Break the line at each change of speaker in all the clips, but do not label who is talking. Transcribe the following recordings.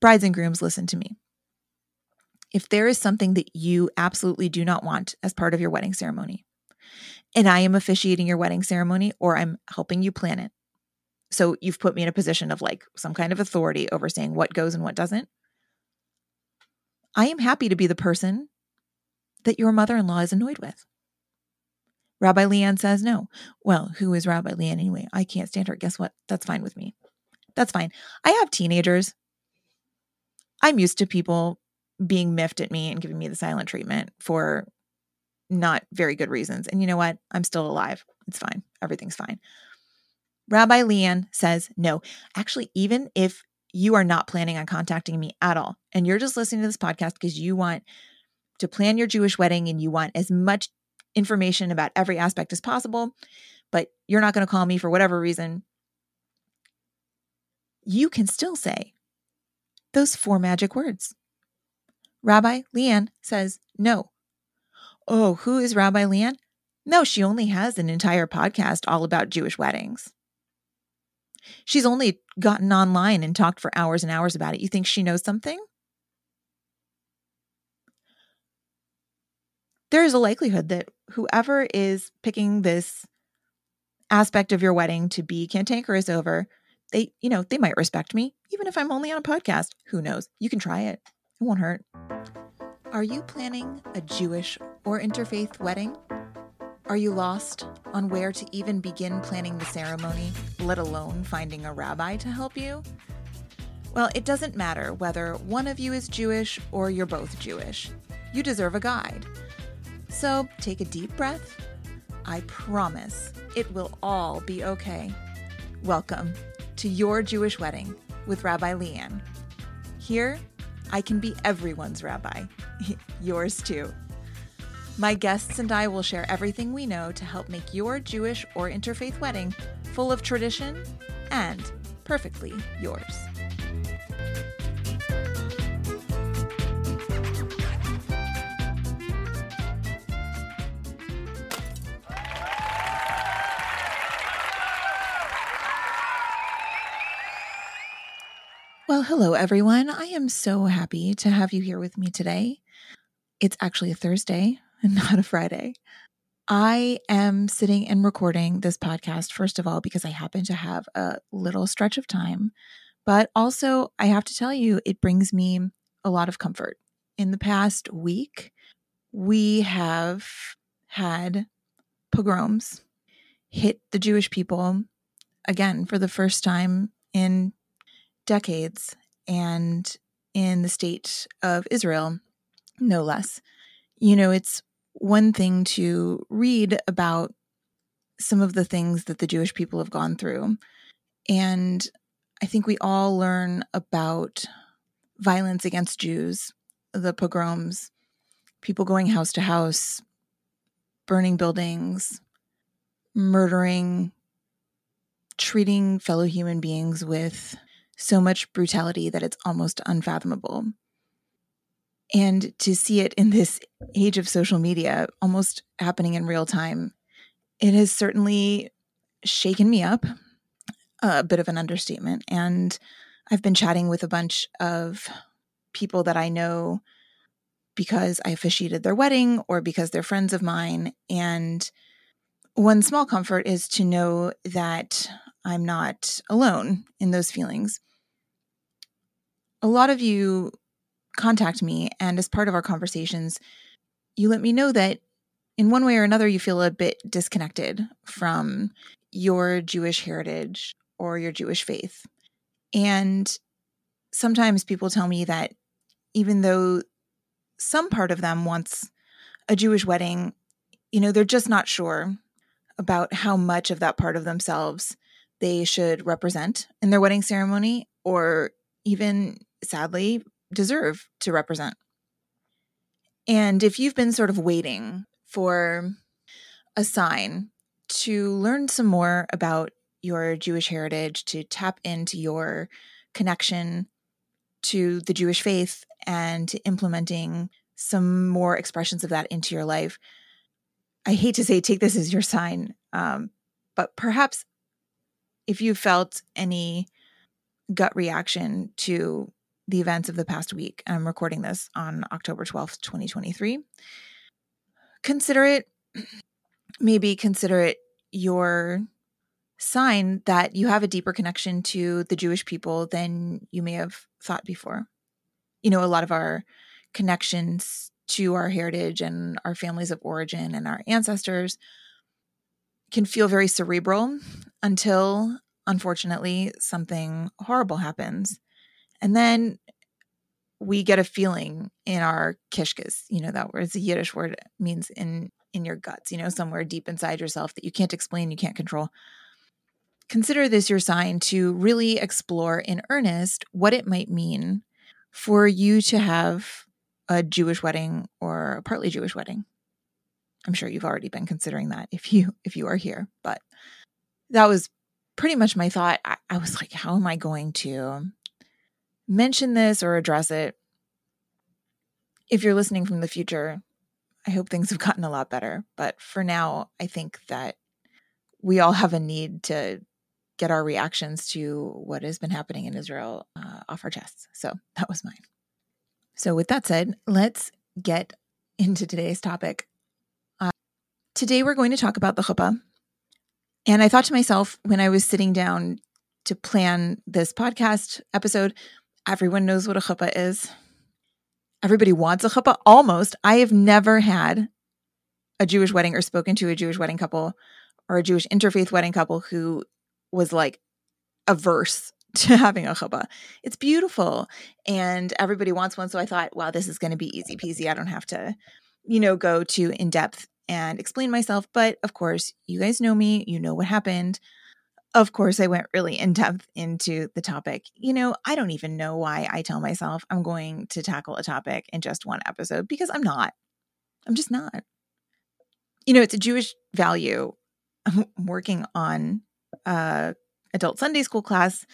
brides and grooms, listen to me. If there is something that you absolutely do not want as part of your wedding ceremony, and I am officiating your wedding ceremony or I'm helping you plan it, so you've put me in a position of like some kind of authority over saying what goes and what doesn't. I am happy to be the person that your mother in law is annoyed with. Rabbi LeighAnn says no. Well, who is Rabbi LeighAnn anyway? I can't stand her. Guess what? That's fine with me. That's fine. I have teenagers. I'm used to people being miffed at me and giving me the silent treatment for not very good reasons. And you know what? I'm still alive. It's fine. Everything's fine. Rabbi LeighAnn says no. Actually, even if you are not planning on contacting me at all, and you're just listening to this podcast because you want to plan your Jewish wedding and you want as much information about every aspect as possible, but you're not going to call me for whatever reason, you can still say those four magic words. Rabbi LeighAnn says no. Oh, who is Rabbi LeighAnn? No, she only has an entire podcast all about Jewish weddings. She's only gotten online and talked for hours and hours about it. You think she knows something? There is a likelihood that whoever is picking this aspect of your wedding to be cantankerous over, they, you know, they might respect me, even if I'm only on a podcast. Who knows? You can try it, it won't hurt. Are you planning a Jewish or interfaith wedding? Are you lost on where to even begin planning the ceremony, let alone finding a rabbi to help you? Well, it doesn't matter whether one of you is Jewish or you're both Jewish. You deserve a guide. So take a deep breath. I promise it will all be okay. Welcome to Your Jewish Wedding with Rabbi LeighAnn. Here, I can be everyone's rabbi, yours too. My guests and I will share everything we know to help make your Jewish or interfaith wedding full of tradition and perfectly yours. Well, hello, everyone. I am so happy to have you here with me today. It's actually a Thursday, and not a Friday. I am sitting and recording this podcast, first of all, because I happen to have a little stretch of time. But also, I have to tell you, it brings me a lot of comfort. In the past week, we have had pogroms hit the Jewish people again for the first time in decades and in the state of Israel, no less. You know, it's one thing to read about some of the things that the Jewish people have gone through. And I think we all learn about violence against Jews, the pogroms, people going house to house, burning buildings, murdering, treating fellow human beings with so much brutality that it's almost unfathomable. And to see it in this age of social media, almost happening in real time, it has certainly shaken me up, a bit of an understatement. And I've been chatting with a bunch of people that I know because I officiated their wedding or because they're friends of mine. And one small comfort is to know that I'm not alone in those feelings. A lot of you contact me. And as part of our conversations, you let me know that in one way or another, you feel a bit disconnected from your Jewish heritage or your Jewish faith. And sometimes people tell me that even though some part of them wants a Jewish wedding, you know, they're just not sure about how much of that part of themselves they should represent in their wedding ceremony or even sadly deserve to represent. And if you've been sort of waiting for a sign to learn some more about your Jewish heritage, to tap into your connection to the Jewish faith and to implementing some more expressions of that into your life, I hate to say take this as your sign, um, but perhaps if you felt any gut reaction to the events of the past week. I'm recording this on October 12th, 2023. Consider it, maybe consider it your sign that you have a deeper connection to the Jewish people than you may have thought before. You know, a lot of our connections to our heritage and our families of origin and our ancestors can feel very cerebral until, unfortunately, something horrible happens. And then we get a feeling in our kishkas, you know, that word, is a Yiddish word, means in in your guts, you know, somewhere deep inside yourself that you can't explain, you can't control. Consider this your sign to really explore in earnest what it might mean for you to have a Jewish wedding or a partly Jewish wedding. I'm sure you've already been considering that if you if you are here, but that was pretty much my thought. I, I was like, how am I going to mention this or address it. If you're listening from the future, I hope things have gotten a lot better. But for now, I think that we all have a need to get our reactions to what has been happening in Israel uh, off our chests. So that was mine. So, with that said, let's get into today's topic. Uh, today, we're going to talk about the chuppah. And I thought to myself when I was sitting down to plan this podcast episode, Everyone knows what a chuppah is. Everybody wants a chuppah almost. I have never had a Jewish wedding or spoken to a Jewish wedding couple or a Jewish interfaith wedding couple who was like averse to having a chuppah. It's beautiful and everybody wants one. So I thought, wow, this is going to be easy peasy. I don't have to, you know, go too in depth and explain myself. But of course, you guys know me, you know what happened of course, I went really in depth into the topic. You know, I don't even know why I tell myself I'm going to tackle a topic in just one episode because I'm not. I'm just not. You know, it's a Jewish value. I'm working on a adult Sunday school class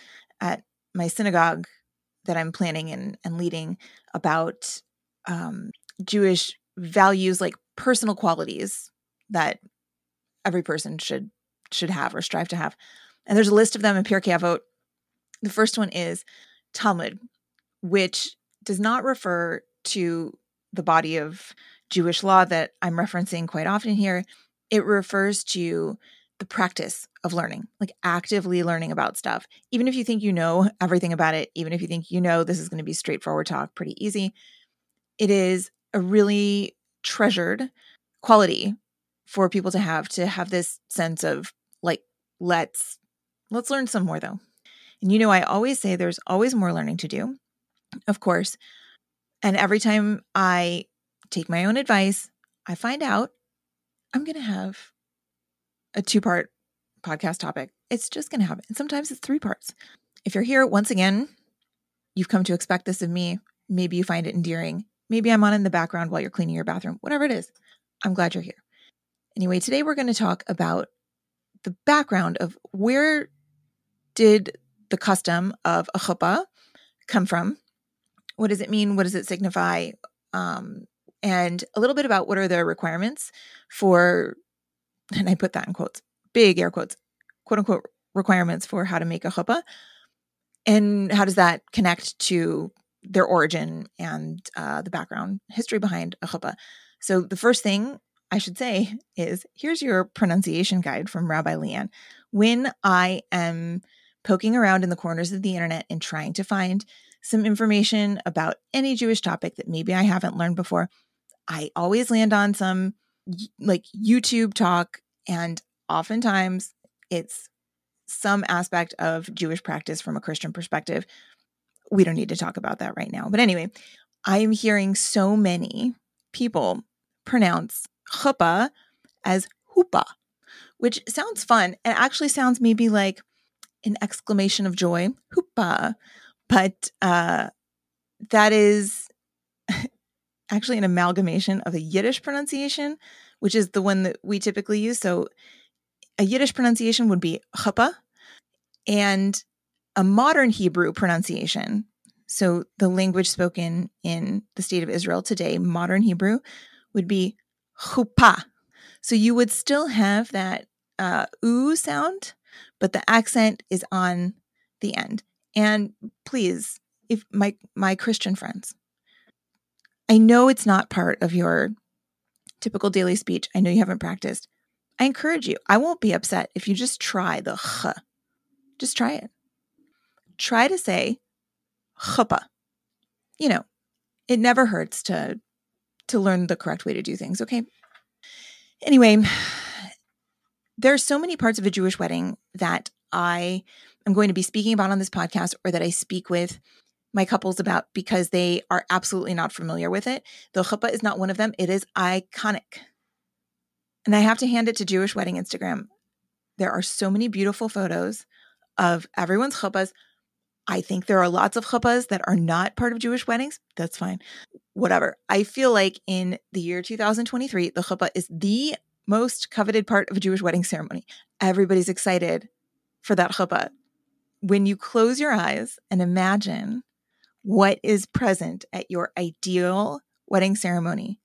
at my synagogue that I'm planning and, and leading about um, Jewish values like personal qualities that every person should should have or strive to have. And there's a list of them in Pirkei Avot. The first one is Talmud, which does not refer to the body of Jewish law that I'm referencing quite often here. It refers to the practice of learning, like actively learning about stuff. Even if you think you know everything about it, even if you think you know this is going to be straightforward talk, pretty easy, it is a really treasured quality for people to have to have this sense of like let's Let's learn some more though. And you know, I always say there's always more learning to do, of course. And every time I take my own advice, I find out I'm going to have a two part podcast topic. It's just going to happen. And sometimes it's three parts. If you're here once again, you've come to expect this of me. Maybe you find it endearing. Maybe I'm on in the background while you're cleaning your bathroom, whatever it is. I'm glad you're here. Anyway, today we're going to talk about the background of where did the custom of a chuppah come from? What does it mean? What does it signify? Um, and a little bit about what are the requirements for, and I put that in quotes, big air quotes, quote unquote requirements for how to make a chuppah. And how does that connect to their origin and uh, the background history behind a chuppah? So the first thing I should say is here's your pronunciation guide from Rabbi LeighAnn. When I am poking around in the corners of the internet and trying to find some information about any Jewish topic that maybe I haven't learned before, I always land on some like YouTube talk. And oftentimes it's some aspect of Jewish practice from a Christian perspective. We don't need to talk about that right now. But anyway, I am hearing so many people pronounce chuppah as hoopah, which sounds fun and actually sounds maybe like an exclamation of joy, hoopa. But uh, that is actually an amalgamation of a Yiddish pronunciation, which is the one that we typically use. So a Yiddish pronunciation would be chuppah, and a modern Hebrew pronunciation. So the language spoken in the state of Israel today, modern Hebrew, would be chuppah. So you would still have that uh, oo sound, but the accent is on the end. And please, if my my Christian friends, I know it's not part of your typical daily speech. I know you haven't practiced. I encourage you. I won't be upset if you just try the ch. Just try it. Try to say chuppah. You know, it never hurts to to learn the correct way to do things, okay? Anyway, there are so many parts of a Jewish wedding that I am going to be speaking about on this podcast or that I speak with my couples about because they are absolutely not familiar with it. The chuppah is not one of them. It is iconic. And I have to hand it to Jewish Wedding Instagram. There are so many beautiful photos of everyone's chuppahs. I think there are lots of chuppahs that are not part of Jewish weddings. That's fine. Whatever. I feel like in the year 2023, the chuppah is the most coveted part of a Jewish wedding ceremony. Everybody's excited for that chuppah. When you close your eyes and imagine what is present at your ideal wedding ceremony,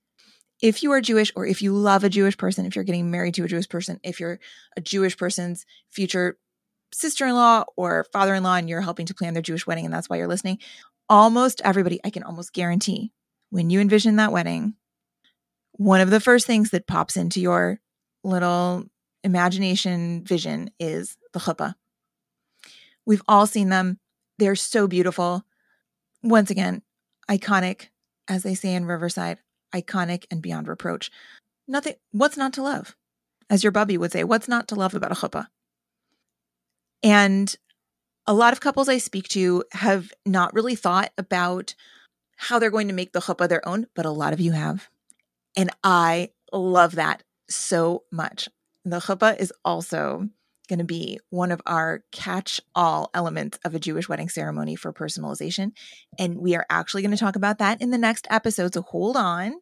if you are Jewish or if you love a Jewish person, if you're getting married to a Jewish person, if you're a Jewish person's future sister in law or father in law and you're helping to plan their Jewish wedding and that's why you're listening, almost everybody, I can almost guarantee, when you envision that wedding, one of the first things that pops into your little imagination vision is the chuppah. We've all seen them. They're so beautiful. Once again, iconic, as they say in Riverside, iconic and beyond reproach. Nothing, what's not to love? As your bubby would say, what's not to love about a chuppah? And a lot of couples I speak to have not really thought about how they're going to make the chuppah their own, but a lot of you have. And I love that so much. The chuppah is also going to be one of our catch all elements of a Jewish wedding ceremony for personalization. And we are actually going to talk about that in the next episode. So hold on.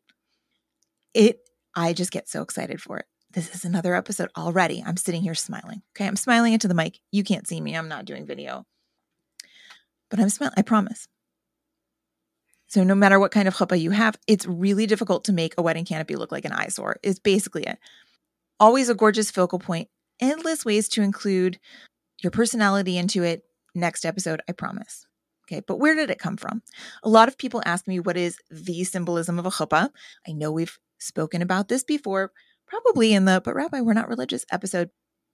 It, I just get so excited for it. This is another episode already. I'm sitting here smiling. Okay. I'm smiling into the mic. You can't see me. I'm not doing video, but I'm smiling. I promise. So no matter what kind of chuppah you have, it's really difficult to make a wedding canopy look like an eyesore. Is basically it. Always a gorgeous focal point. Endless ways to include your personality into it. Next episode, I promise. Okay, but where did it come from? A lot of people ask me what is the symbolism of a chuppah. I know we've spoken about this before, probably in the But Rabbi, We're Not Religious episode.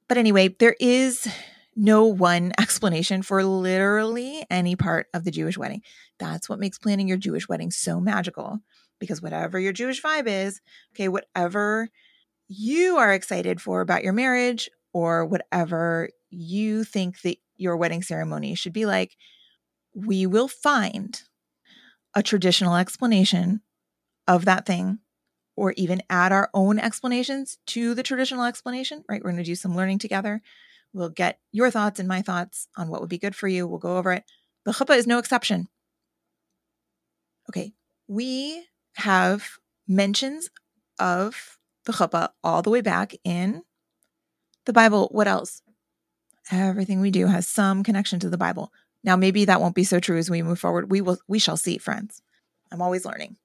But anyway, there is no one explanation for literally any part of the Jewish wedding. That's what makes planning your Jewish wedding so magical because whatever your Jewish vibe is, okay, whatever you are excited for about your marriage or whatever you think that your wedding ceremony should be like, we will find a traditional explanation of that thing or even add our own explanations to the traditional explanation, right? We're going to do some learning together. We'll get your thoughts and my thoughts on what would be good for you. We'll go over it. The chuppah is no exception. Okay, we have mentions of the chuppah all the way back in the Bible. What else? Everything we do has some connection to the Bible. Now, maybe that won't be so true as we move forward. We will. We shall see, friends. I'm always learning.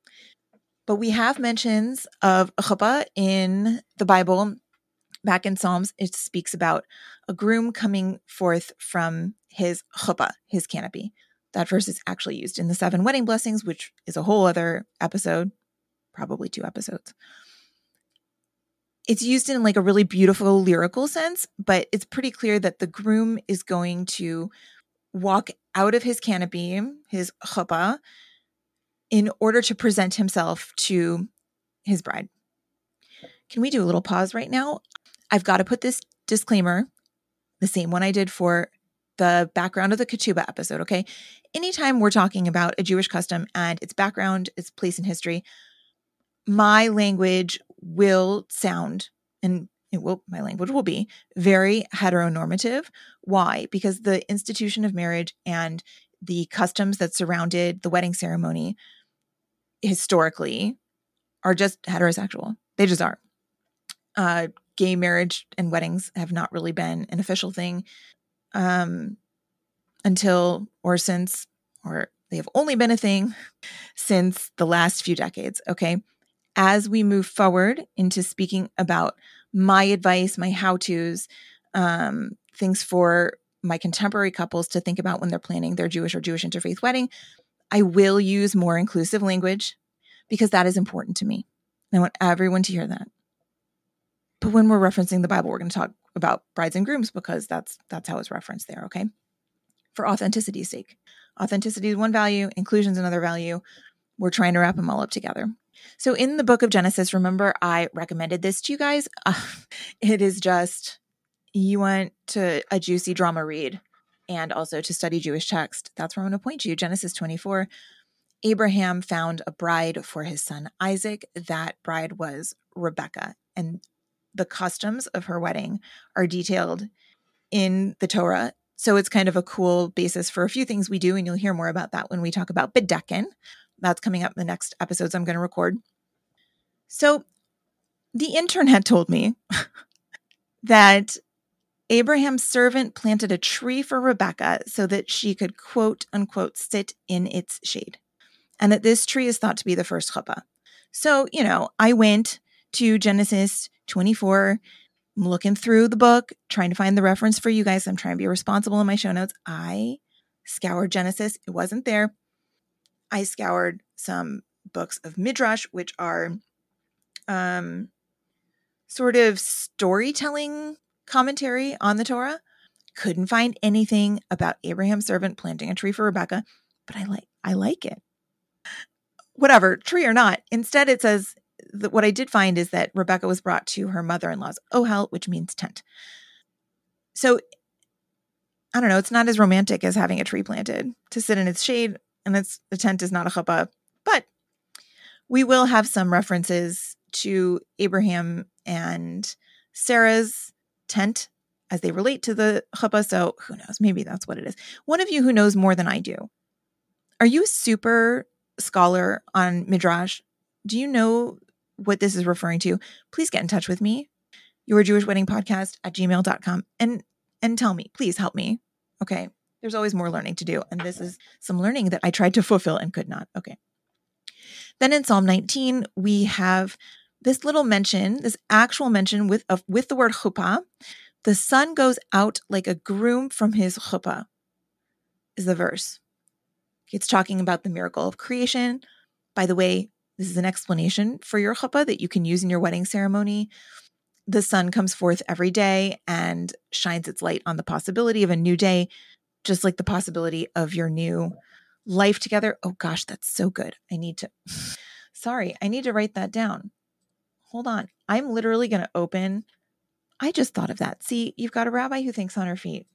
But we have mentions of chuppah in the Bible. Back in Psalms, it speaks about a groom coming forth from his chuppah, his canopy. That verse is actually used in the seven wedding blessings, which is a whole other episode, probably two episodes. It's used in like a really beautiful lyrical sense, but it's pretty clear that the groom is going to walk out of his canopy, his chuppah, in order to present himself to his bride. Can we do a little pause right now? I've got to put this disclaimer, the same one I did for the background of the Ketubah episode, okay? Anytime we're talking about a Jewish custom and its background, its place in history, my language will sound and it will my language will be very heteronormative. Why? Because the institution of marriage and the customs that surrounded the wedding ceremony historically are just heterosexual. They just are. Uh, gay marriage and weddings have not really been an official thing um, until or since, or they have only been a thing since the last few decades. Okay. As we move forward into speaking about my advice, my how to's, um, things for my contemporary couples to think about when they're planning their Jewish or Jewish interfaith wedding. I will use more inclusive language because that is important to me. I want everyone to hear that. But when we're referencing the Bible, we're going to talk about brides and grooms because that's that's how it's referenced there, okay? For authenticity's sake. Authenticity is one value, inclusion is another value. We're trying to wrap them all up together. So in the book of Genesis, remember I recommended this to you guys. Uh, it is just you want to a juicy drama read and also to study Jewish text. That's where I'm going to point you. Genesis 24. Abraham found a bride for his son Isaac. That bride was Rebecca. And the customs of her wedding are detailed in the Torah. So it's kind of a cool basis for a few things we do. And you'll hear more about that when we talk about Bedeken. That's coming up in the next episodes I'm going to record. So the intern had told me that Abraham's servant planted a tree for Rebecca so that she could quote unquote sit in its shade. And that this tree is thought to be the first chuppah. So, you know, I went to Genesis 24, I'm looking through the book, trying to find the reference for you guys. I'm trying to be responsible in my show notes. I scoured Genesis, it wasn't there. I scoured some books of Midrash, which are um, sort of storytelling commentary on the Torah. Couldn't find anything about Abraham's servant planting a tree for Rebecca, but I like I like it. Whatever, tree or not. Instead, it says that what I did find is that Rebecca was brought to her mother-in-law's ohel, which means tent. So I don't know, it's not as romantic as having a tree planted to sit in its shade and it's the tent is not a chuppah, but we will have some references to Abraham and Sarah's tent as they relate to the chuppah. So who knows? Maybe that's what it is. One of you who knows more than I do. Are you a super scholar on Midrash? Do you know what this is referring to? Please get in touch with me. Your Jewish Wedding Podcast at gmail.com and and tell me. Please help me. Okay there's always more learning to do. And this is some learning that I tried to fulfill and could not. Okay. Then in Psalm 19, we have this little mention, this actual mention with, of, with the word chuppah. The sun goes out like a groom from his chuppah, is the verse. It's talking about the miracle of creation. By the way, this is an explanation for your chuppah that you can use in your wedding ceremony. The sun comes forth every day and shines its light on the possibility of a new day just like the possibility of your new life together. Oh gosh, that's so good. I need to, sorry, I need to write that down. Hold on. I'm literally going to open. I just thought of that. See, you've got a rabbi who thinks on her feet.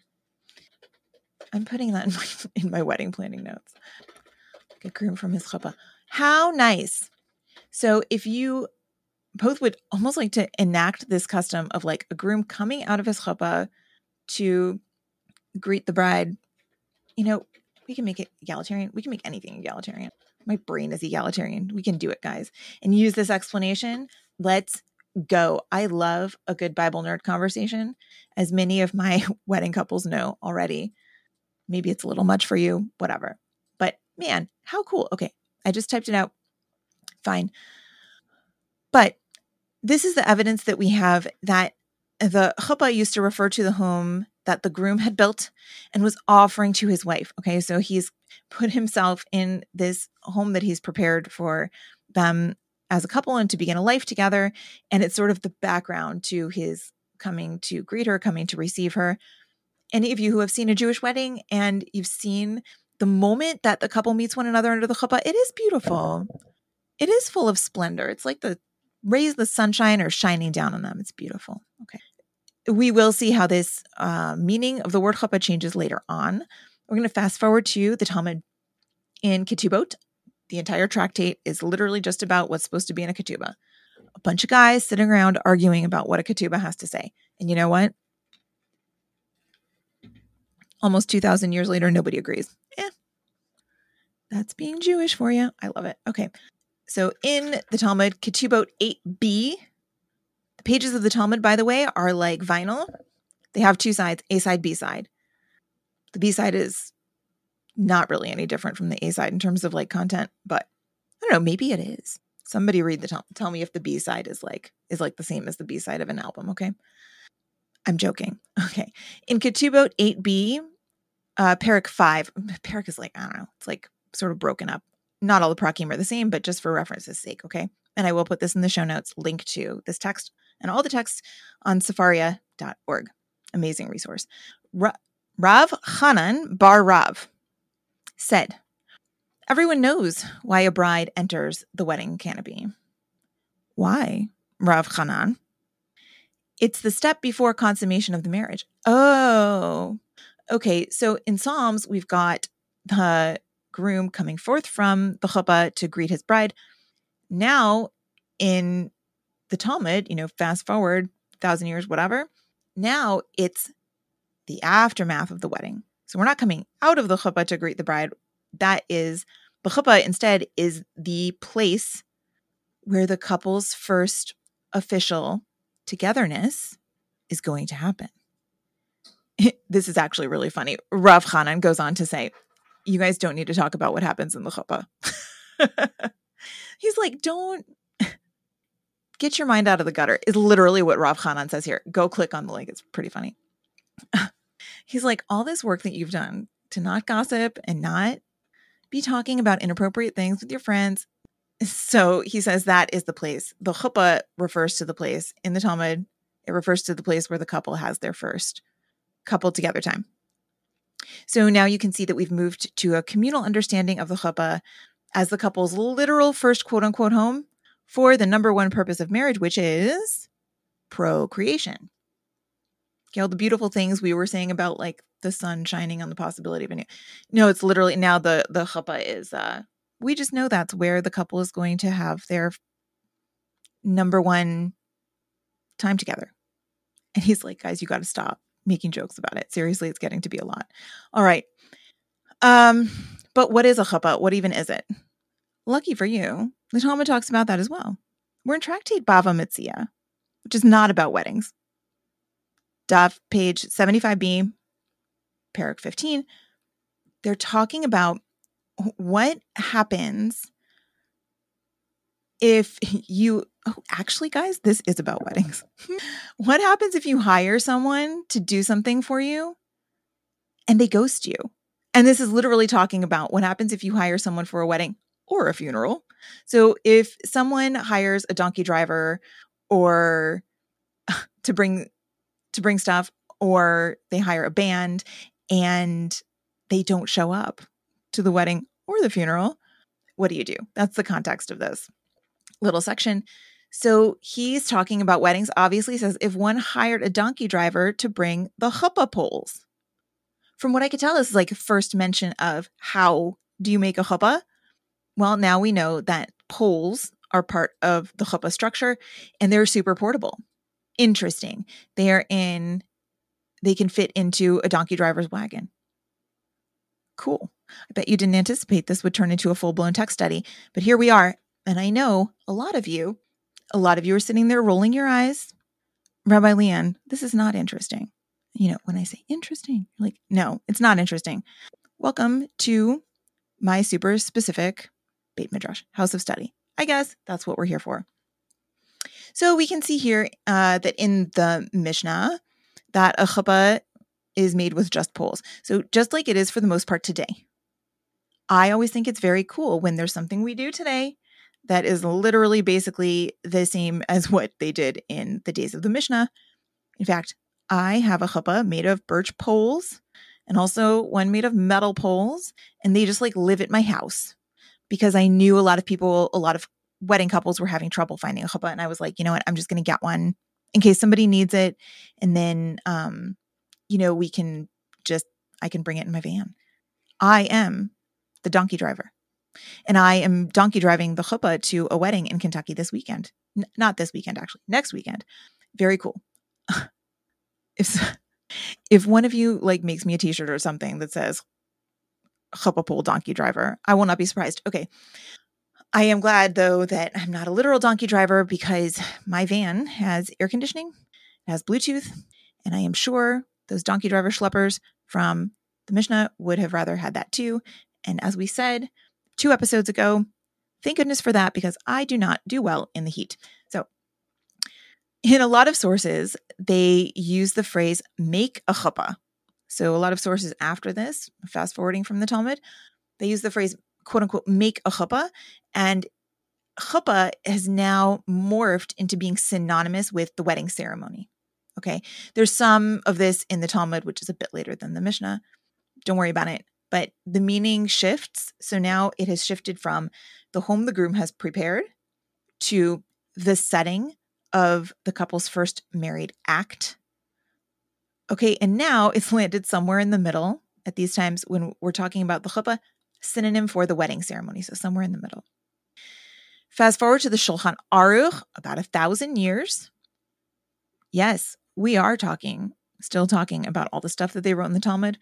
I'm putting that in my, in my wedding planning notes. Get groom from his chuppah. How nice. So if you both would almost like to enact this custom of like a groom coming out of his chuppah to greet the bride, you know, we can make it egalitarian. We can make anything egalitarian. My brain is egalitarian. We can do it, guys. And use this explanation. Let's go. I love a good Bible nerd conversation, as many of my wedding couples know already. Maybe it's a little much for you, whatever. But man, how cool. Okay, I just typed it out. Fine. But this is the evidence that we have that the chuppah used to refer to the home that the groom had built and was offering to his wife. Okay, so he's put himself in this home that he's prepared for them as a couple and to begin a life together. And it's sort of the background to his coming to greet her, coming to receive her. Any of you who have seen a Jewish wedding and you've seen the moment that the couple meets one another under the chuppah, it is beautiful. It is full of splendor. It's like the rays the sunshine are shining down on them. It's beautiful. Okay we will see how this uh, meaning of the word chuppah changes later on. We're going to fast forward to the Talmud in Ketubot. The entire tractate is literally just about what's supposed to be in a ketubah. A bunch of guys sitting around arguing about what a ketubah has to say. And you know what? Almost 2,000 years later, nobody agrees. Eh, that's being Jewish for you. I love it. Okay. So in the Talmud, Ketubot 8b, the pages of the Talmud, by the way, are like vinyl. They have two sides, A side, B side. The B side is not really any different from the A side in terms of like content, but I don't know, maybe it is. Somebody read the Talmud. tell me if the B side is like is like the same as the B side of an album, okay? I'm joking. Okay. In Ketubot 8b, uh, Parak 5, Parak is like, I don't know, it's like sort of broken up. Not all the prakim are the same, but just for reference's sake, okay? And I will put this in the show notes, link to this text and all the texts on sefaria.org. Amazing resource. Ra- Rav Hanan Bar Rav said, Everyone knows why a bride enters the wedding canopy. Why, Rav Hanan? It's the step before consummation of the marriage. Oh, okay. So in Psalms, we've got the groom coming forth from the chuppah to greet his bride. Now, in the Talmud, you know, fast forward thousand years, whatever. Now it's the aftermath of the wedding. So we're not coming out of the chuppah to greet the bride. That is, the chuppah instead is the place where the couple's first official togetherness is going to happen. this is actually really funny. Rav Hanan goes on to say, You guys don't need to talk about what happens in the chuppah. He's like, Don't get your mind out of the gutter, is literally what Rav Hanan says here. Go click on the link. It's pretty funny. He's like, All this work that you've done to not gossip and not be talking about inappropriate things with your friends so he says that is the place. The chuppah refers to the place in the Talmud. It refers to the place where the couple has their first couple together time. So now you can see that we've moved to a communal understanding of the chuppah as the couple's literal first quote unquote home for the number one purpose of marriage, which is procreation. Okay, all the beautiful things we were saying about like the sun shining on the possibility of a new. No, it's literally now the the chuppah is uh we just know that's where the couple is going to have their number one time together. And he's like, guys, you got to stop making jokes about it. Seriously, it's getting to be a lot. All right. Um, but what is a chuppah? What even is it? Lucky for you, the Talmud talks about that as well. We're in Tractate Bava Metzia, which is not about weddings. Daf, page 75b, parak 15. They're talking about what happens if you oh actually guys this is about weddings what happens if you hire someone to do something for you and they ghost you and this is literally talking about what happens if you hire someone for a wedding or a funeral so if someone hires a donkey driver or to bring to bring stuff or they hire a band and they don't show up to the wedding or the funeral, what do you do? That's the context of this little section. So he's talking about weddings. Obviously, says if one hired a donkey driver to bring the chuppah poles. From what I could tell, this is like first mention of how do you make a chuppah? Well, now we know that poles are part of the chuppah structure and they're super portable. Interesting. They are in, they can fit into a donkey driver's wagon. Cool. I bet you didn't anticipate this would turn into a full blown tech study, but here we are. And I know a lot of you, a lot of you are sitting there rolling your eyes. Rabbi LeighAnn, this is not interesting. You know, when I say interesting, like, no, it's not interesting. Welcome to my super specific Beit Midrash house of study. I guess that's what we're here for. So we can see here uh, that in the Mishnah, that a chuppah is made with just poles. So just like it is for the most part today. I always think it's very cool when there's something we do today that is literally basically the same as what they did in the days of the Mishnah. In fact, I have a chuppah made of birch poles and also one made of metal poles, and they just like live at my house because I knew a lot of people, a lot of wedding couples were having trouble finding a chuppah, and I was like, you know what, I'm just going to get one in case somebody needs it, and then um, you know, we can just, I can bring it in my van. I am the donkey driver. And I am donkey driving the chuppah to a wedding in Kentucky this weekend. N- not this weekend, actually, next weekend. Very cool. if if one of you like makes me a T-shirt or something that says chuppah pole donkey driver, I will not be surprised. Okay. I am glad though that I'm not a literal donkey driver because my van has air conditioning, it has Bluetooth, and I am sure those donkey driver schleppers from the Mishnah would have rather had that too. And as we said two episodes ago, thank goodness for that because I do not do well in the heat. So, In a lot of sources, they use the phrase make a chuppah. So a lot of sources after this, fast forwarding from the Talmud, they use the phrase quote unquote make a chuppah. And chuppah has now morphed into being synonymous with the wedding ceremony. Okay. There's some of this in the Talmud, which is a bit later than the Mishnah. Don't worry about it. But the meaning shifts. So now it has shifted from the home the groom has prepared to the setting of the couple's first married act. Okay. And now it's landed somewhere in the middle at these times when we're talking about the chuppah, synonym for the wedding ceremony. So somewhere in the middle. Fast forward to the Shulchan Aruch, about a thousand years. Yes, we are talking, still talking about all the stuff that they wrote in the Talmud,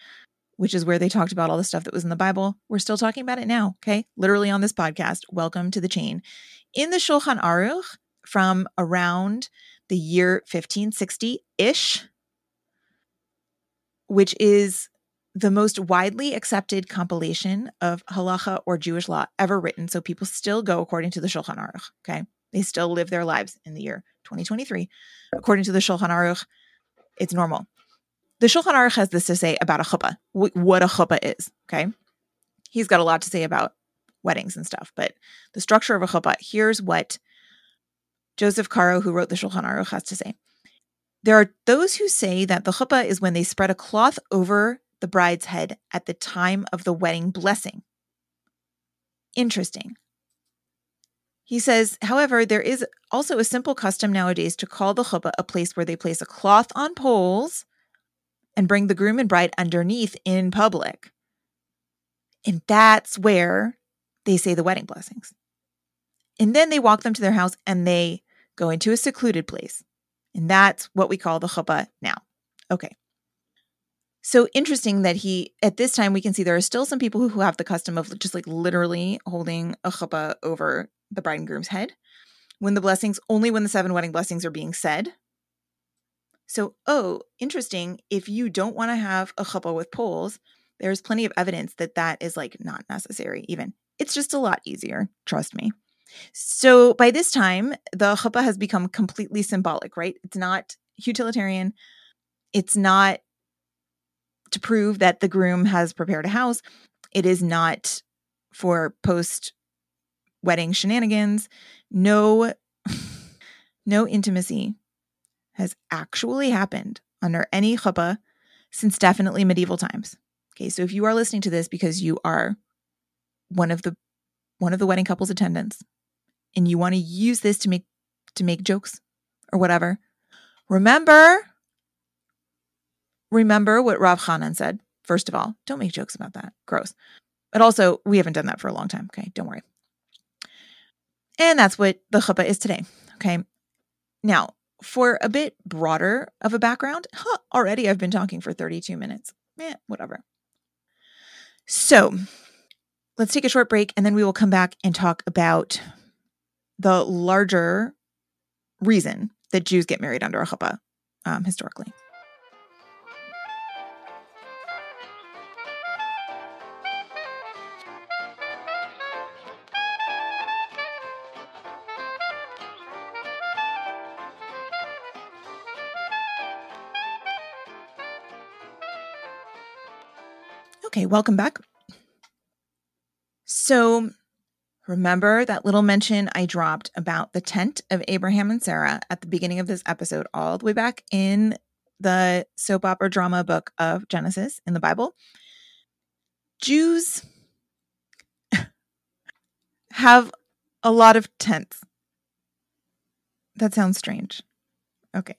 which is where they talked about all the stuff that was in the Bible. We're still talking about it now, okay? Literally on this podcast. Welcome to the chain. In the Shulchan Aruch, from around the year 1560 ish, which is the most widely accepted compilation of halacha or Jewish law ever written. So people still go according to the Shulchan Aruch. Okay. They still live their lives in the year 2023. According to the Shulchan Aruch, it's normal. The Shulchan Aruch has this to say about a chuppah, what a chuppah is. Okay. He's got a lot to say about weddings and stuff, but the structure of a chuppah, here's what Joseph Caro, who wrote the Shulchan Aruch, has to say. There are those who say that the chuppah is when they spread a cloth over the bride's head at the time of the wedding blessing. Interesting. He says, however, there is also a simple custom nowadays to call the chuppah a place where they place a cloth on poles and bring the groom and bride underneath in public. And that's where they say the wedding blessings. And then they walk them to their house and they go into a secluded place. And that's what we call the chuppah now. Okay. So interesting that he, at this time, we can see there are still some people who have the custom of just like literally holding a chuppah over the bride and groom's head when the blessings, only when the seven wedding blessings are being said. So, oh, interesting. If you don't want to have a chuppah with poles, there's plenty of evidence that that is like not necessary, even. It's just a lot easier. Trust me. So by this time, the chuppah has become completely symbolic, right? It's not utilitarian. It's not to prove that the groom has prepared a house. It is not for post wedding shenanigans. No no intimacy has actually happened under any chuppah since definitely medieval times. Okay, so if you are listening to this because you are one of the one of the wedding couple's attendants and you want to use this to make to make jokes or whatever, remember remember what Rav Hanan said. First of all, don't make jokes about that. Gross. But also, we haven't done that for a long time. Okay, don't worry. And that's what the chuppah is today. Okay. Now, for a bit broader of a background, huh, already I've been talking for 32 minutes. Eh, whatever. So let's take a short break and then we will come back and talk about the larger reason that Jews get married under a chuppah um, historically. Okay, welcome back. So, remember that little mention I dropped about the tent of Abraham and Sarah at the beginning of this episode, all the way back in the soap opera drama book of Genesis in the Bible? Jews have a lot of tents. That sounds strange. Okay.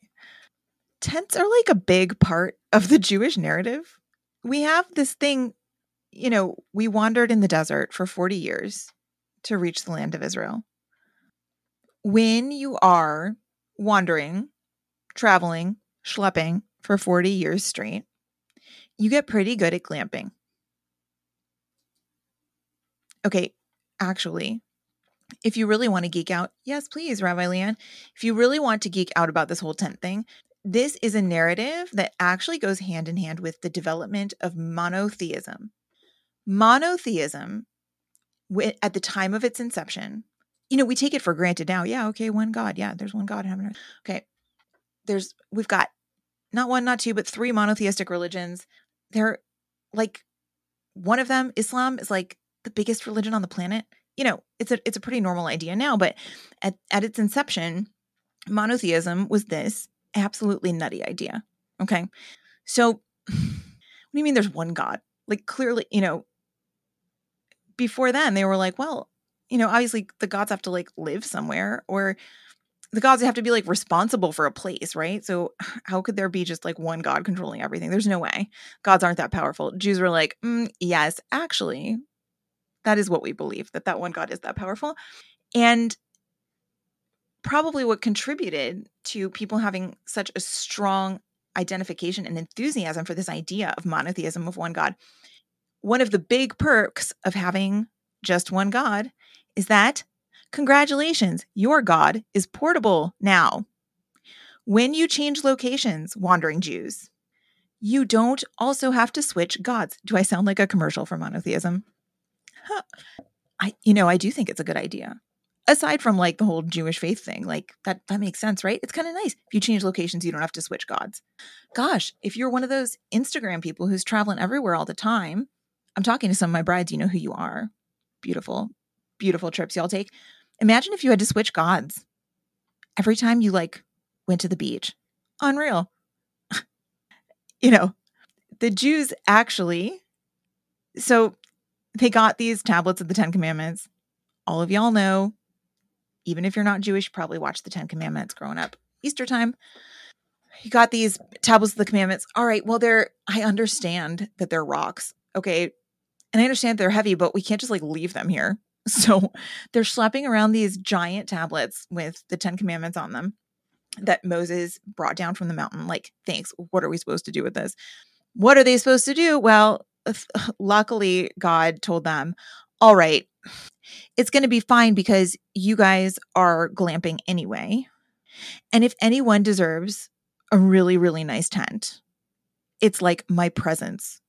Tents are like a big part of the Jewish narrative we have this thing, you know, we wandered in the desert for 40 years to reach the land of Israel. When you are wandering, traveling, schlepping for 40 years straight, you get pretty good at glamping. Okay, actually, if you really want to geek out, yes, please, Rabbi LeighAnn. If you really want to geek out about this whole tent thing, this is a narrative that actually goes hand in hand with the development of monotheism. Monotheism, at the time of its inception, you know, we take it for granted now. Yeah, okay, one God. Yeah, there's one God in heaven. Okay. there's we've got not one, not two, but three monotheistic religions. They're like one of them, Islam, is like the biggest religion on the planet. You know, it's a it's a pretty normal idea now, but at, at its inception, monotheism was this absolutely nutty idea. Okay. So what do you mean there's one God? Like clearly, you know, before then they were like, well, you know, obviously the gods have to like live somewhere or the gods have to be like responsible for a place, right? So how could there be just like one god controlling everything? There's no way. Gods aren't that powerful. Jews were like, mm, yes, actually, that is what we believe that that one god is that powerful, and probably what contributed to people having such a strong identification and enthusiasm for this idea of monotheism of one god. One of the big perks of having just one god is that Congratulations, your God is portable now. When you change locations, wandering Jews, you don't also have to switch gods. Do I sound like a commercial for monotheism? Huh. I you know, I do think it's a good idea. Aside from like the whole Jewish faith thing, like that that makes sense, right? It's kind of nice. If you change locations, you don't have to switch gods. Gosh, if you're one of those Instagram people who's traveling everywhere all the time, I'm talking to some of my brides, you know who you are. Beautiful, beautiful trips y'all take. Imagine if you had to switch gods every time you like went to the beach. Unreal. you know, the Jews actually, so they got these tablets of the Ten Commandments. All of y'all know, even if you're not Jewish, probably watched the Ten Commandments growing up Easter time. You got these tablets of the commandments. All right, well, they're, I understand that they're rocks. Okay. And I understand they're heavy, but we can't just like leave them here. So they're slapping around these giant tablets with the Ten Commandments on them that Moses brought down from the mountain. Like, thanks. What are we supposed to do with this? What are they supposed to do? Well, luckily, God told them, all right, it's going to be fine because you guys are glamping anyway. And if anyone deserves a really, really nice tent, it's like my presence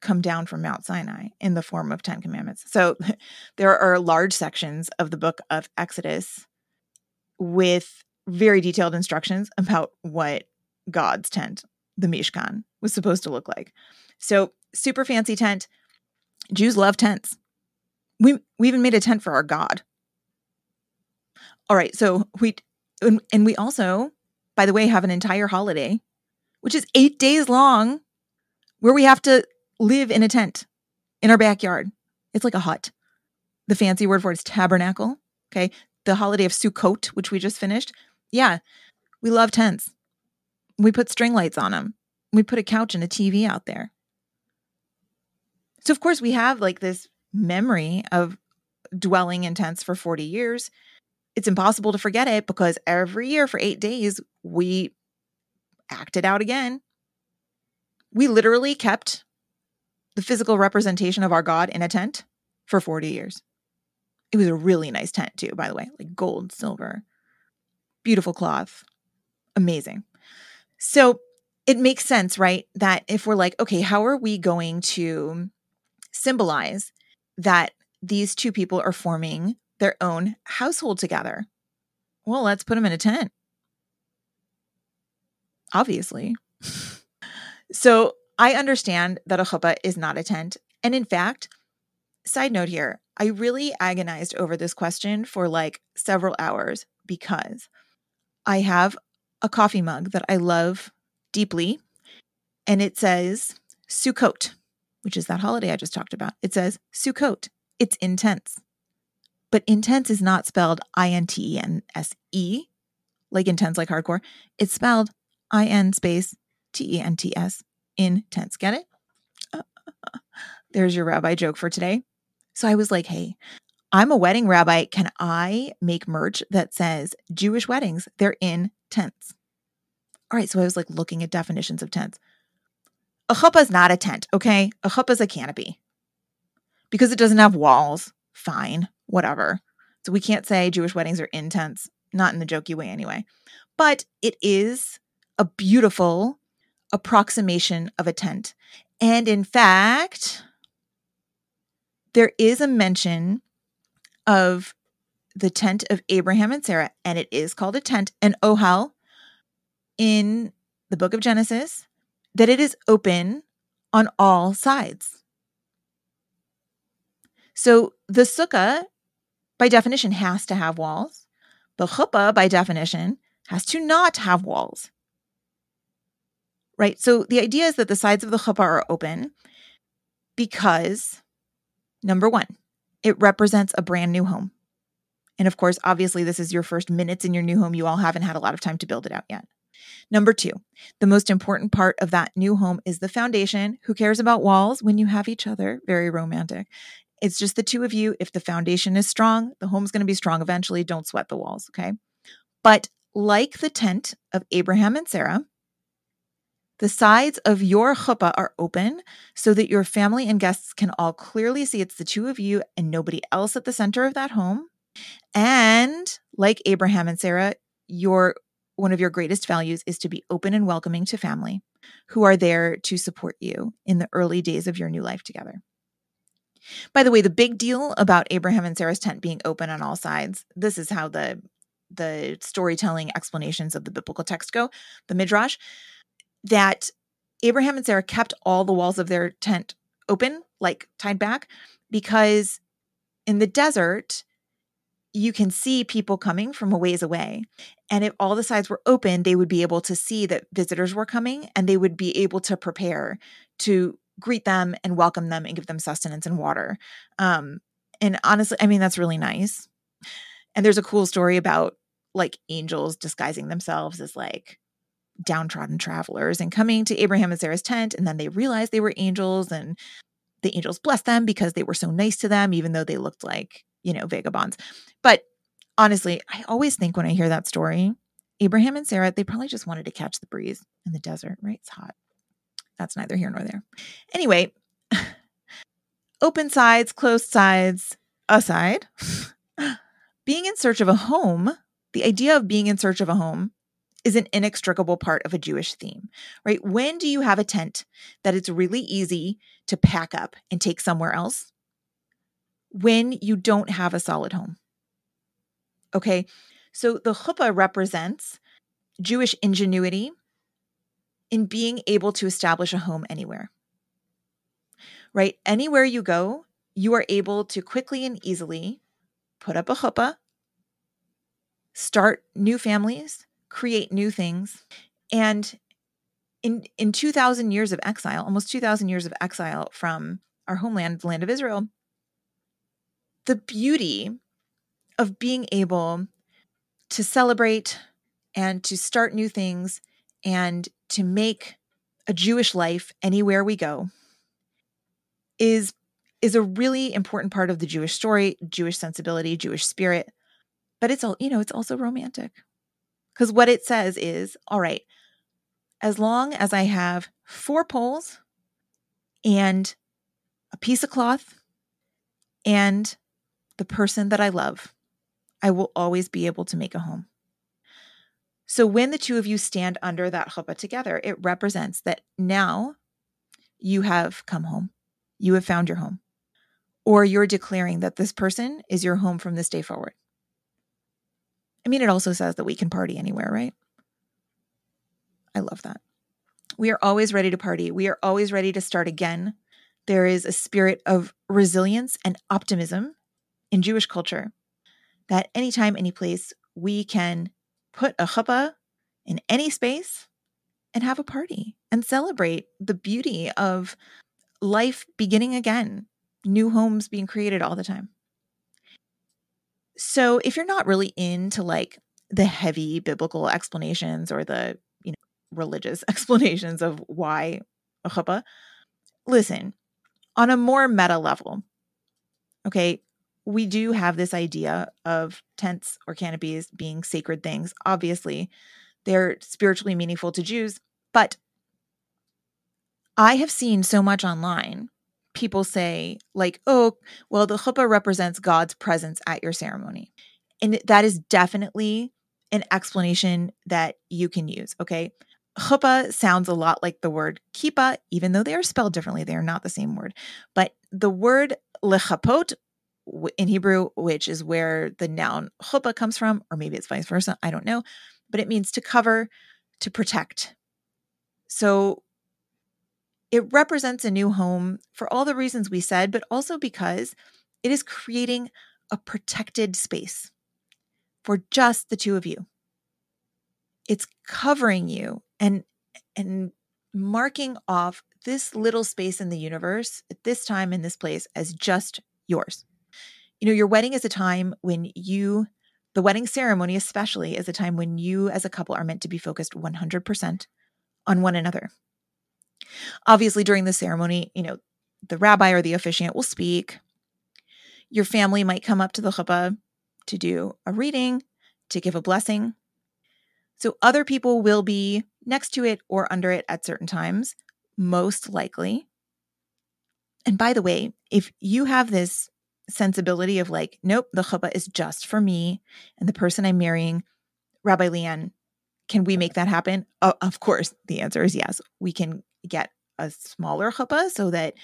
come down from Mount Sinai in the form of 10 commandments. So there are large sections of the book of Exodus with very detailed instructions about what God's tent, the Mishkan, was supposed to look like. So super fancy tent. Jews love tents. We we even made a tent for our God. All right, so we and, and we also, by the way, have an entire holiday, which is eight days long, where we have to live in a tent in our backyard. It's like a hut. The fancy word for it is tabernacle. Okay. The holiday of Sukkot, which we just finished. Yeah. We love tents. We put string lights on them. We put a couch and a TV out there. So, of course, we have like this memory of dwelling in tents for 40 years. It's impossible to forget it because every year for eight days, we acted out again. We literally kept the physical representation of our God in a tent for 40 years. It was a really nice tent, too, by the way, like gold, silver, beautiful cloth, amazing. So it makes sense, right? That if we're like, okay, how are we going to symbolize that these two people are forming their own household together? Well, let's put them in a tent. Obviously. so I understand that a chuppah is not a tent. And in fact, side note here, I really agonized over this question for like several hours because I have a coffee mug that I love deeply. And it says Sukkot, which is that holiday I just talked about. It says Sukkot. It's intense. But intense is not spelled I N T E N S E, like intense, like hardcore. It's spelled I N space T E N T S intense. Get it? There's your rabbi joke for today. So I was like, hey, I'm a wedding rabbi. Can I make merch that says Jewish weddings? They're in tents. All right. So I was like looking at definitions of tents. A chuppah is not a tent, okay? A chuppah is a canopy because it doesn't have walls. Fine, whatever. So we can't say Jewish weddings are in tents, not in the jokey way anyway. But it is a beautiful approximation of a tent. And in fact, there is a mention of the tent of Abraham and Sarah, and it is called a tent, an ohel, in the book of Genesis that it is open on all sides. So the sukkah, by definition, has to have walls. The chuppah, by definition, has to not have walls. Right? So the idea is that the sides of the chuppah are open because, number one, it represents a brand new home. And of course, obviously, this is your first minutes in your new home. You all haven't had a lot of time to build it out yet. Number two, the most important part of that new home is the foundation. Who cares about walls when you have each other? Very romantic. It's just the two of you. If the foundation is strong, the home's going to be strong eventually. Don't sweat the walls, okay? But like the tent of Abraham and Sarah, the sides of your chuppah are open so that your family and guests can all clearly see it's the two of you and nobody else at the center of that home. And like Abraham and Sarah, your one of your greatest values is to be open and welcoming to family who are there to support you in the early days of your new life together. By the way, the big deal about Abraham and Sarah's tent being open on all sides, this is how the the storytelling explanations of the biblical text go, the midrash, that Abraham and Sarah kept all the walls of their tent open, like tied back, because in the desert, you can see people coming from a ways away. And if all the sides were open, they would be able to see that visitors were coming and they would be able to prepare to greet them and welcome them and give them sustenance and water. Um, and honestly, I mean, that's really nice. And there's a cool story about like angels disguising themselves as like downtrodden travelers and coming to Abraham and Sarah's tent. And then they realized they were angels and the angels blessed them because they were so nice to them, even though they looked like, you know, vagabonds. But honestly, I always think when I hear that story, Abraham and Sarah, they probably just wanted to catch the breeze in the desert, right? It's hot. That's neither here nor there. Anyway, open sides, closed sides aside, being in search of a home, the idea of being in search of a home is an inextricable part of a Jewish theme, right? When do you have a tent that it's really easy to pack up and take somewhere else? When you don't have a solid home. Okay, so the chuppah represents Jewish ingenuity in being able to establish a home anywhere. Right? Anywhere you go, you are able to quickly and easily put up a chuppah, start new families, create new things. And in, in 2,000 years of exile, almost 2,000 years of exile from our homeland, the land of Israel, the beauty of being able to celebrate and to start new things and to make a Jewish life anywhere we go is is a really important part of the Jewish story, Jewish sensibility, Jewish spirit. But it's all, you know, it's also romantic. Cuz what it says is, all right, as long as I have four poles and a piece of cloth and the person that I love, I will always be able to make a home. So when the two of you stand under that chuppah together, it represents that now you have come home. You have found your home. Or you're declaring that this person is your home from this day forward. I mean, it also says that we can party anywhere, right? I love that. We are always ready to party. We are always ready to start again. There is a spirit of resilience and optimism in Jewish culture that anytime, any place, we can put a chuppah in any space and have a party and celebrate the beauty of life beginning again, new homes being created all the time. So, if you're not really into like the heavy biblical explanations or the, you know, religious explanations of why a chuppah, listen, on a more meta level, okay, we do have this idea of tents or canopies being sacred things. Obviously, they're spiritually meaningful to Jews, but I have seen so much online. People say, like, oh, well, the chuppah represents God's presence at your ceremony. And that is definitely an explanation that you can use. Okay. Chuppah sounds a lot like the word kippah, even though they are spelled differently. They are not the same word. But the word lechapot in Hebrew, which is where the noun chuppah comes from, or maybe it's vice versa. I don't know. But it means to cover, to protect. So it represents a new home for all the reasons we said, but also because it is creating a protected space for just the two of you. It's covering you and and marking off this little space in the universe at this time in this place as just yours. You know, your wedding is a time when you the wedding ceremony especially is a time when you as a couple are meant to be focused 100% on one another. Obviously during the ceremony, you know, the rabbi or the officiant will speak. Your family might come up to the chuppah to do a reading, to give a blessing. So other people will be next to it or under it at certain times, most likely. And by the way, if you have this sensibility of like, nope, the chuppah is just for me and the person I'm marrying, Rabbi LeighAnn, can we make that happen? Uh, of course, the answer is yes. We can get a smaller chuppah so that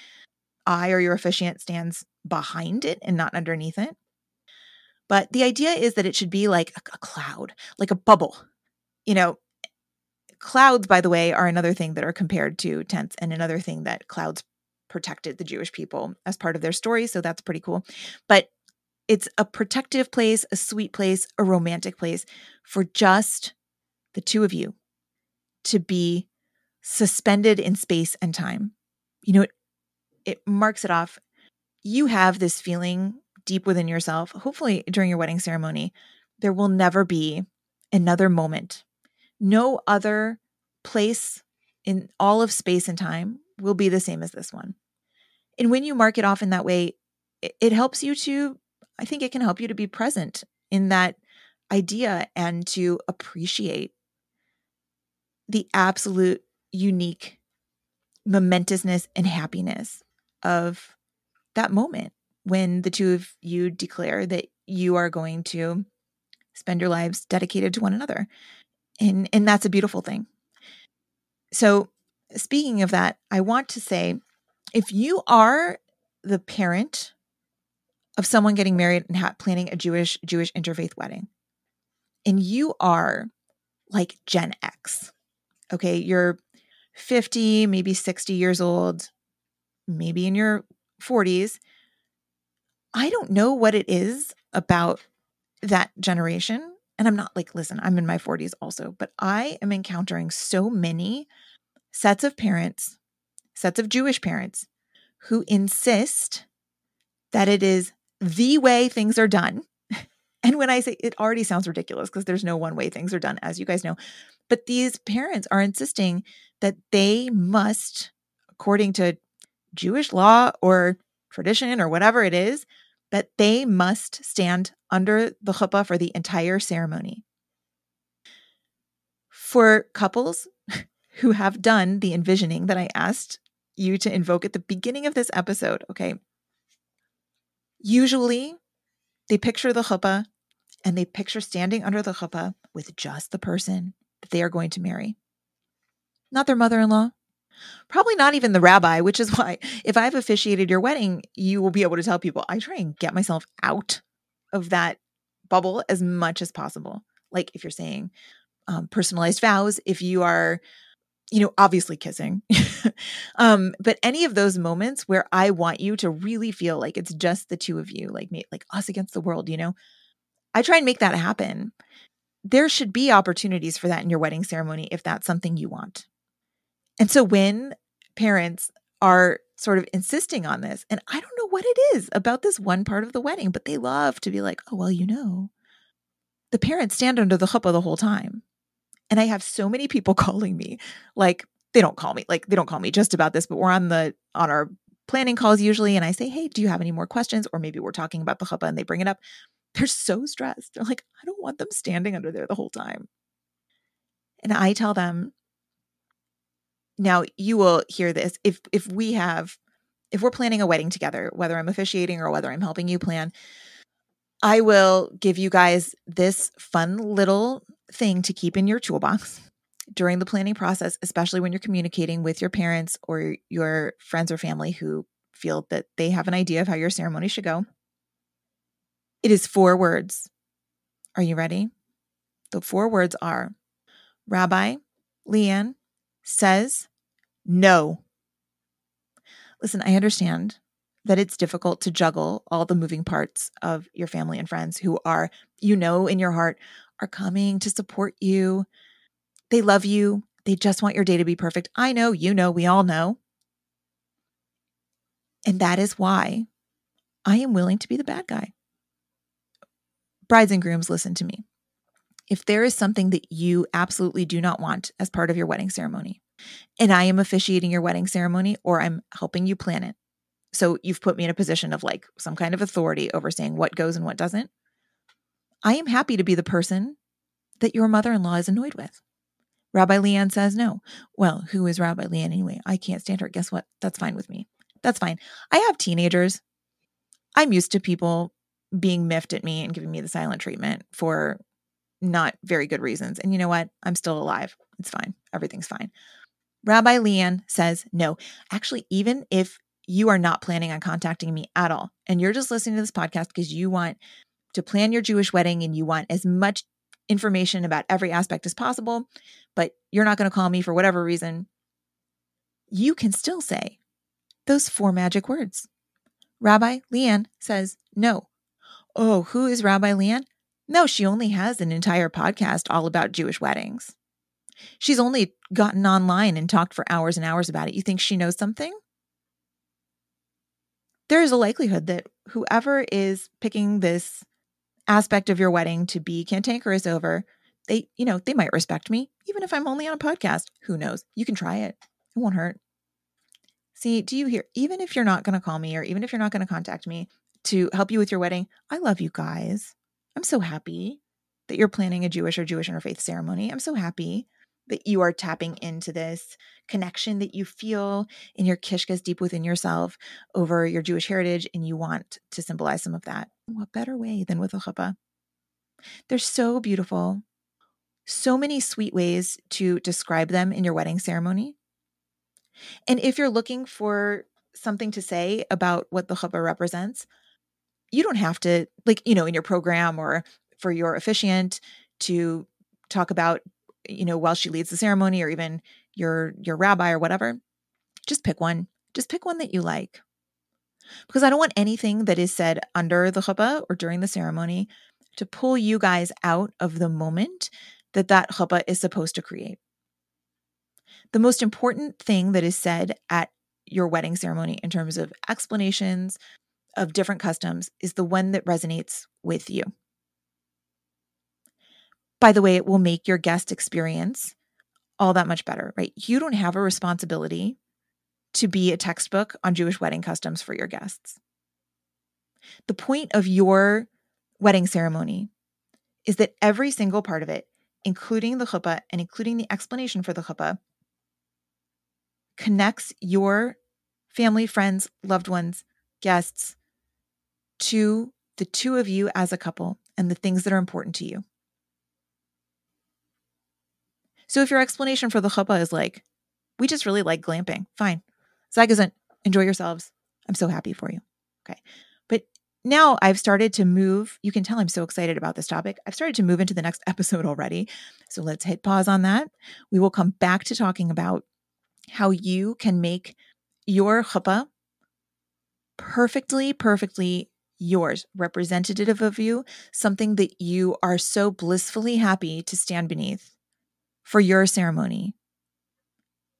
I or your officiant stands behind it and not underneath it. But the idea is that it should be like a, a cloud, like a bubble. You know, clouds, by the way, are another thing that are compared to tents and another thing that clouds protected the Jewish people as part of their story. So that's pretty cool. But it's a protective place, a sweet place, a romantic place for just the two of you to be suspended in space and time. You know, it, it marks it off. You have this feeling deep within yourself, hopefully during your wedding ceremony, there will never be another moment. No other place in all of space and time will be the same as this one. And when you mark it off in that way, it, it helps you to, I think it can help you to be present in that idea and to appreciate the absolute unique momentousness and happiness of that moment when the two of you declare that you are going to spend your lives dedicated to one another. And and that's a beautiful thing. So, speaking of that, I want to say if you are the parent of someone getting married and ha- planning a Jewish Jewish interfaith wedding, and you are like Gen X, okay, you're 50, maybe 60 years old, maybe in your 40s, I don't know what it is about that generation. And I'm not like, listen, I'm in my 40s also, but I am encountering so many sets of parents, sets of Jewish parents who insist that it is the way things are done. And when I say it already sounds ridiculous because there's no one way things are done, as you guys know. But these parents are insisting that they must, according to Jewish law or tradition or whatever it is, that they must stand under the chuppah for the entire ceremony. For couples who have done the envisioning that I asked you to invoke at the beginning of this episode, okay? Usually they picture the chuppah and they picture standing under the chuppah with just the person that they are going to marry, not their mother in law, Probably not even the rabbi, which is why if I've officiated your wedding, you will be able to tell people I try and get myself out of that bubble as much as possible. Like if you're saying um, personalized vows, if you are, you know, obviously kissing, um, but any of those moments where I want you to really feel like it's just the two of you, like me, like us against the world, you know, I try and make that happen. There should be opportunities for that in your wedding ceremony if that's something you want. And so when parents are sort of insisting on this, and I don't know what it is about this one part of the wedding, but they love to be like, oh, well, you know, the parents stand under the chuppah the whole time. And I have so many people calling me, like, they don't call me, like, they don't call me just about this, but we're on the, on our planning calls usually. And I say, hey, do you have any more questions? Or maybe we're talking about the chuppah and they bring it up. They're so stressed. They're like, I don't want them standing under there the whole time. And I tell them, now you will hear this if if we have if we're planning a wedding together, whether I'm officiating or whether I'm helping you plan, I will give you guys this fun little thing to keep in your toolbox during the planning process, especially when you're communicating with your parents or your friends or family who feel that they have an idea of how your ceremony should go. It is four words. Are you ready? The four words are Rabbi, LeighAnn says no. Listen, I understand that it's difficult to juggle all the moving parts of your family and friends who are, you know, in your heart, are coming to support you. They love you. They just want your day to be perfect. I know, you know, we all know. And that is why I am willing to be the bad guy. Brides and grooms, listen to me. If there is something that you absolutely do not want as part of your wedding ceremony, and I am officiating your wedding ceremony or I'm helping you plan it, so you've put me in a position of like some kind of authority over saying what goes and what doesn't, I am happy to be the person that your mother in law is annoyed with. Rabbi LeighAnn says no. Well, who is Rabbi LeighAnn anyway? I can't stand her. Guess what? That's fine with me. That's fine. I have teenagers. I'm used to people being miffed at me and giving me the silent treatment for not very good reasons. And you know what? I'm still alive. It's fine. Everything's fine. Rabbi LeighAnn says no. Actually, even if you are not planning on contacting me at all, and you're just listening to this podcast because you want to plan your Jewish wedding and you want as much information about every aspect as possible, but you're not going to call me for whatever reason, you can still say those four magic words. Rabbi LeighAnn says no. Oh, who is Rabbi LeighAnn? No, she only has an entire podcast all about Jewish weddings. She's only gotten online and talked for hours and hours about it. You think she knows something? There is a likelihood that whoever is picking this aspect of your wedding to be cantankerous over, they, you know, they might respect me, even if I'm only on a podcast. Who knows? You can try it. It won't hurt. See, do you hear? Even if you're not going to call me or even if you're not going to contact me to help you with your wedding, I love you guys. I'm so happy that you're planning a Jewish or Jewish interfaith ceremony. I'm so happy that you are tapping into this connection that you feel in your kishkas deep within yourself over your Jewish heritage, and you want to symbolize some of that. What better way than with a chuppah? They're so beautiful. So many sweet ways to describe them in your wedding ceremony. And if you're looking for something to say about what the chuppah represents, you don't have to, like, you know, in your program or for your officiant to talk about you know, while she leads the ceremony or even your your rabbi or whatever, just pick one. Just pick one that you like. Because I don't want anything that is said under the chuppah or during the ceremony to pull you guys out of the moment that that chuppah is supposed to create. The most important thing that is said at your wedding ceremony in terms of explanations of different customs is the one that resonates with you. By the way, it will make your guest experience all that much better, right? You don't have a responsibility to be a textbook on Jewish wedding customs for your guests. The point of your wedding ceremony is that every single part of it, including the chuppah and including the explanation for the chuppah, connects your family, friends, loved ones, guests to the two of you as a couple and the things that are important to you. So if your explanation for the chuppah is like, we just really like glamping, fine. Zygazant, enjoy yourselves. I'm so happy for you. Okay. But now I've started to move. You can tell I'm so excited about this topic. I've started to move into the next episode already. So let's hit pause on that. We will come back to talking about how you can make your chuppah perfectly, perfectly yours, representative of you, something that you are so blissfully happy to stand beneath for your ceremony,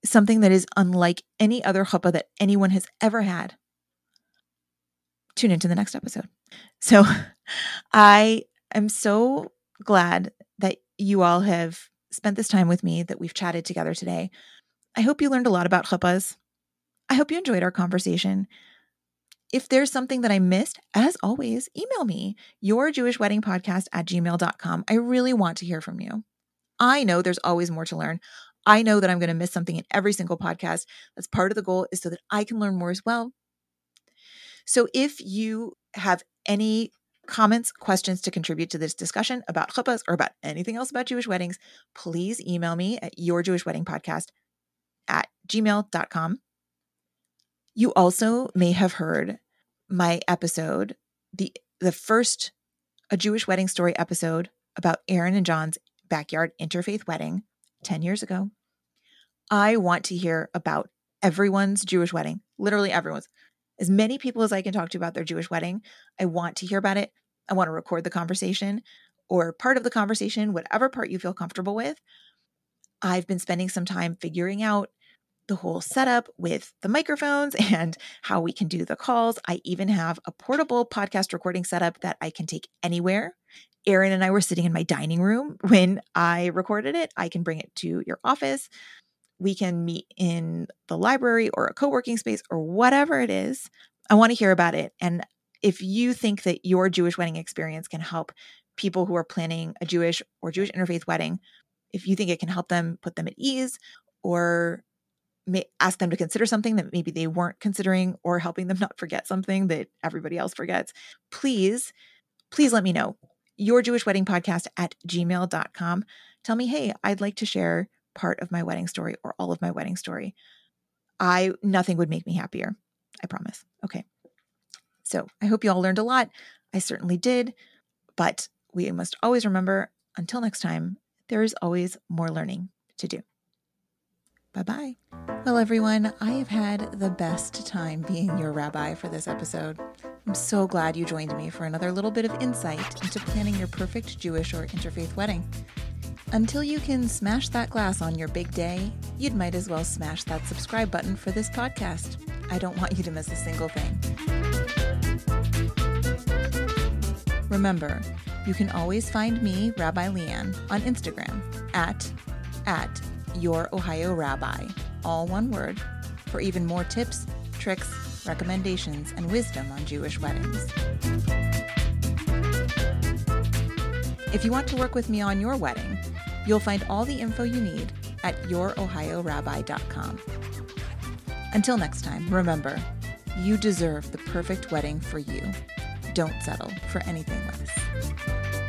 something that is unlike any other chuppah that anyone has ever had. Tune into the next episode. So I am so glad that you all have spent this time with me, that we've chatted together today. I hope you learned a lot about chuppahs. I hope you enjoyed our conversation. If there's something that I missed, as always, email me, your Jewish wedding podcast at gmail.com. I really want to hear from you. I know there's always more to learn. I know that I'm going to miss something in every single podcast. That's part of the goal is so that I can learn more as well. So if you have any comments, questions to contribute to this discussion about chuppahs or about anything else about Jewish weddings, please email me at yourjewishweddingpodcast at gmail.com. You also may have heard my episode, the the first a Jewish wedding story episode about Aaron and John's backyard interfaith wedding 10 years ago. I want to hear about everyone's Jewish wedding, literally everyone's. As many people as I can talk to about their Jewish wedding, I want to hear about it. I want to record the conversation or part of the conversation, whatever part you feel comfortable with. I've been spending some time figuring out the whole setup with the microphones and how we can do the calls. I even have a portable podcast recording setup that I can take anywhere. Aaron and I were sitting in my dining room when I recorded it. I can bring it to your office. We can meet in the library or a co working space or whatever it is. I want to hear about it. And if you think that your Jewish wedding experience can help people who are planning a Jewish or Jewish interfaith wedding, if you think it can help them put them at ease or ask them to consider something that maybe they weren't considering or helping them not forget something that everybody else forgets, please, please let me know. Your Jewish wedding podcast at gmail.com. Tell me, hey, I'd like to share part of my wedding story or all of my wedding story. I nothing would make me happier. I promise. Okay. So I hope you all learned a lot. I certainly did. But we must always remember until next time, there is always more learning to do. Bye bye. Well, everyone, I have had the best time being your rabbi for this episode. I'm so glad you joined me for another little bit of insight into planning your perfect Jewish or interfaith wedding. Until you can smash that glass on your big day, you'd might as well smash that subscribe button for this podcast. I don't want you to miss a single thing. Remember, you can always find me, Rabbi LeighAnn, on Instagram at at your Ohio Rabbi, all one word, for even more tips, tricks, recommendations, and wisdom on Jewish weddings. If you want to work with me on your wedding, you'll find all the info you need at yourohiorabbi.com. Until next time, remember, you deserve the perfect wedding for you. Don't settle for anything less.